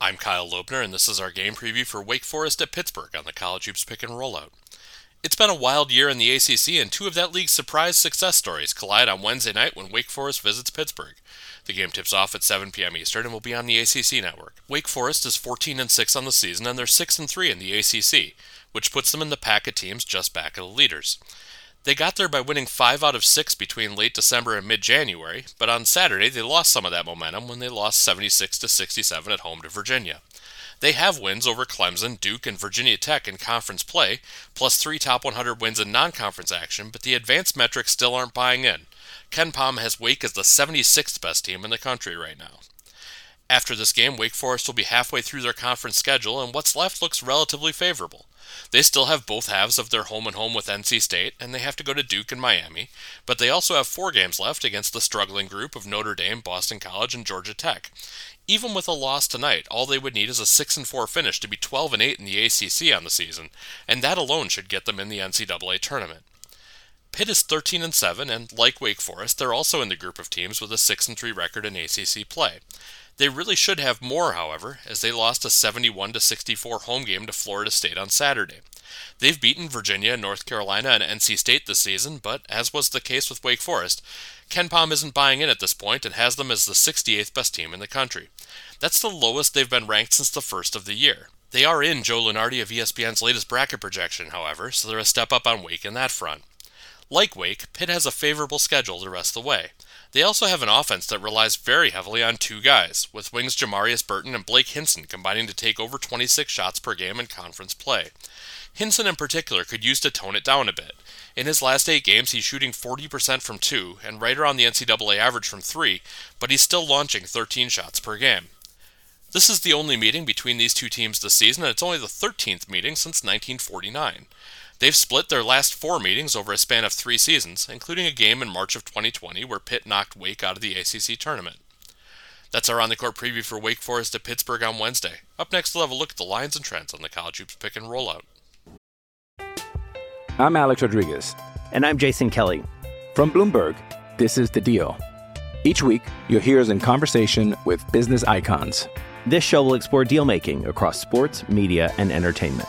I'm Kyle Lobner, and this is our game preview for Wake Forest at Pittsburgh on the College Hoops Pick and Rollout. It's been a wild year in the ACC, and two of that league's surprise success stories collide on Wednesday night when Wake Forest visits Pittsburgh. The game tips off at 7 p.m. Eastern and will be on the ACC network. Wake Forest is 14 and 6 on the season, and they're 6 and 3 in the ACC, which puts them in the pack of teams just back of the leaders. They got there by winning 5 out of 6 between late December and mid January, but on Saturday they lost some of that momentum when they lost 76 to 67 at home to Virginia. They have wins over Clemson, Duke, and Virginia Tech in conference play, plus three top 100 wins in non conference action, but the advanced metrics still aren't buying in. KenPom has Wake as the 76th best team in the country right now. After this game, Wake Forest will be halfway through their conference schedule, and what's left looks relatively favorable. They still have both halves of their home and home with NC State, and they have to go to Duke and Miami, but they also have four games left against the struggling group of Notre Dame, Boston College, and Georgia Tech. Even with a loss tonight, all they would need is a 6 and 4 finish to be 12 and 8 in the ACC on the season, and that alone should get them in the NCAA tournament. Pitt is 13 and 7 and like Wake Forest, they're also in the group of teams with a 6 and 3 record in ACC play. They really should have more, however, as they lost a 71 to 64 home game to Florida State on Saturday. They've beaten Virginia, North Carolina, and NC State this season, but as was the case with Wake Forest, KenPom isn't buying in at this point and has them as the 68th best team in the country. That's the lowest they've been ranked since the first of the year. They are in Joe Lunardi of ESPN's latest bracket projection, however, so they're a step up on Wake in that front. Like Wake, Pitt has a favorable schedule the rest of the way. They also have an offense that relies very heavily on two guys, with wings Jamarius Burton and Blake Hinson combining to take over 26 shots per game in conference play. Hinson in particular could use to tone it down a bit. In his last eight games, he's shooting 40% from two and right around the NCAA average from three, but he's still launching 13 shots per game. This is the only meeting between these two teams this season, and it's only the 13th meeting since 1949. They've split their last four meetings over a span of three seasons, including a game in March of 2020 where Pitt knocked Wake out of the ACC tournament. That's our on the court preview for Wake Forest at Pittsburgh on Wednesday. Up next, we'll have a look at the lines and trends on the college hoops pick and rollout. I'm Alex Rodriguez. And I'm Jason Kelly. From Bloomberg, this is The Deal. Each week, you'll hear us in conversation with business icons. This show will explore deal making across sports, media, and entertainment.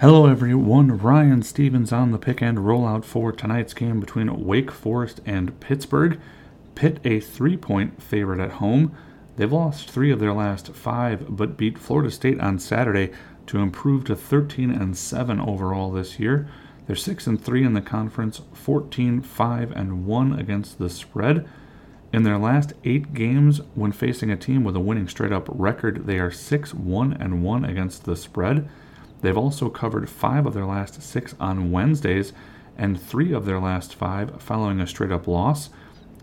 Hello, everyone. Ryan Stevens on the pick and rollout for tonight's game between Wake Forest and Pittsburgh. Pitt, a three point favorite at home. They've lost three of their last five, but beat Florida State on Saturday to improve to 13 and 7 overall this year. They're 6 and 3 in the conference, 14 5 and 1 against the spread. In their last 8 games when facing a team with a winning straight up record, they are 6 1 and 1 against the spread. They've also covered 5 of their last 6 on Wednesdays and 3 of their last 5 following a straight up loss.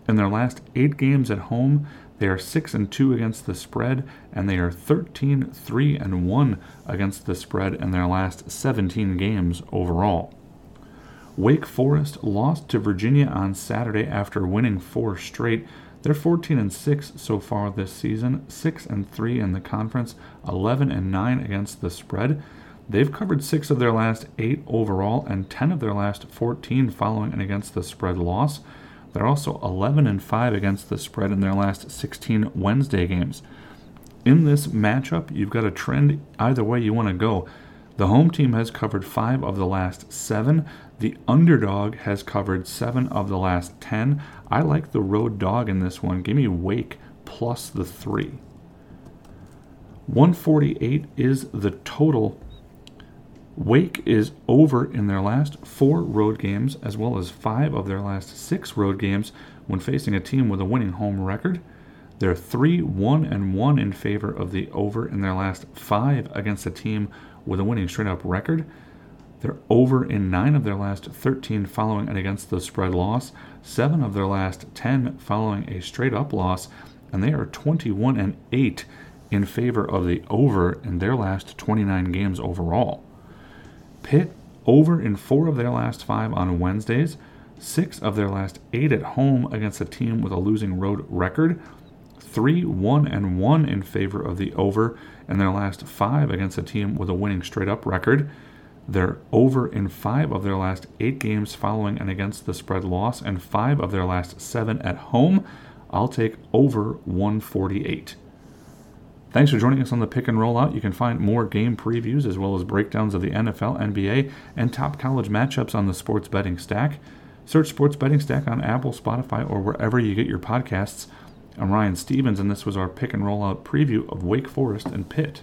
In their last 8 games at home, they are 6 and 2 against the spread and they are 13 3 and 1 against the spread in their last 17 games overall. Wake Forest lost to Virginia on Saturday after winning 4 straight. They're 14 and 6 so far this season, 6 and 3 in the conference, 11 and 9 against the spread. They've covered 6 of their last 8 overall and 10 of their last 14 following an against the spread loss. They're also 11 and 5 against the spread in their last 16 Wednesday games. In this matchup, you've got a trend either way you want to go. The home team has covered 5 of the last 7. The underdog has covered 7 of the last 10. I like the road dog in this one. Give me Wake plus the 3. 148 is the total. Wake is over in their last four road games, as well as five of their last six road games when facing a team with a winning home record. They're 3 1 and 1 in favor of the over in their last five against a team with a winning straight up record. They're over in 9 of their last 13 following an against the spread loss, 7 of their last 10 following a straight up loss, and they are 21 and 8 in favor of the over in their last 29 games overall. Pitt over in four of their last five on Wednesdays, six of their last eight at home against a team with a losing road record, three, one, and one in favor of the over in their last five against a team with a winning straight up record. They're over in five of their last eight games following an against the spread loss, and five of their last seven at home. I'll take over 148. Thanks for joining us on the pick and roll out. You can find more game previews as well as breakdowns of the NFL, NBA, and top college matchups on the Sports Betting Stack. Search Sports Betting Stack on Apple, Spotify, or wherever you get your podcasts. I'm Ryan Stevens, and this was our pick and roll out preview of Wake Forest and Pitt.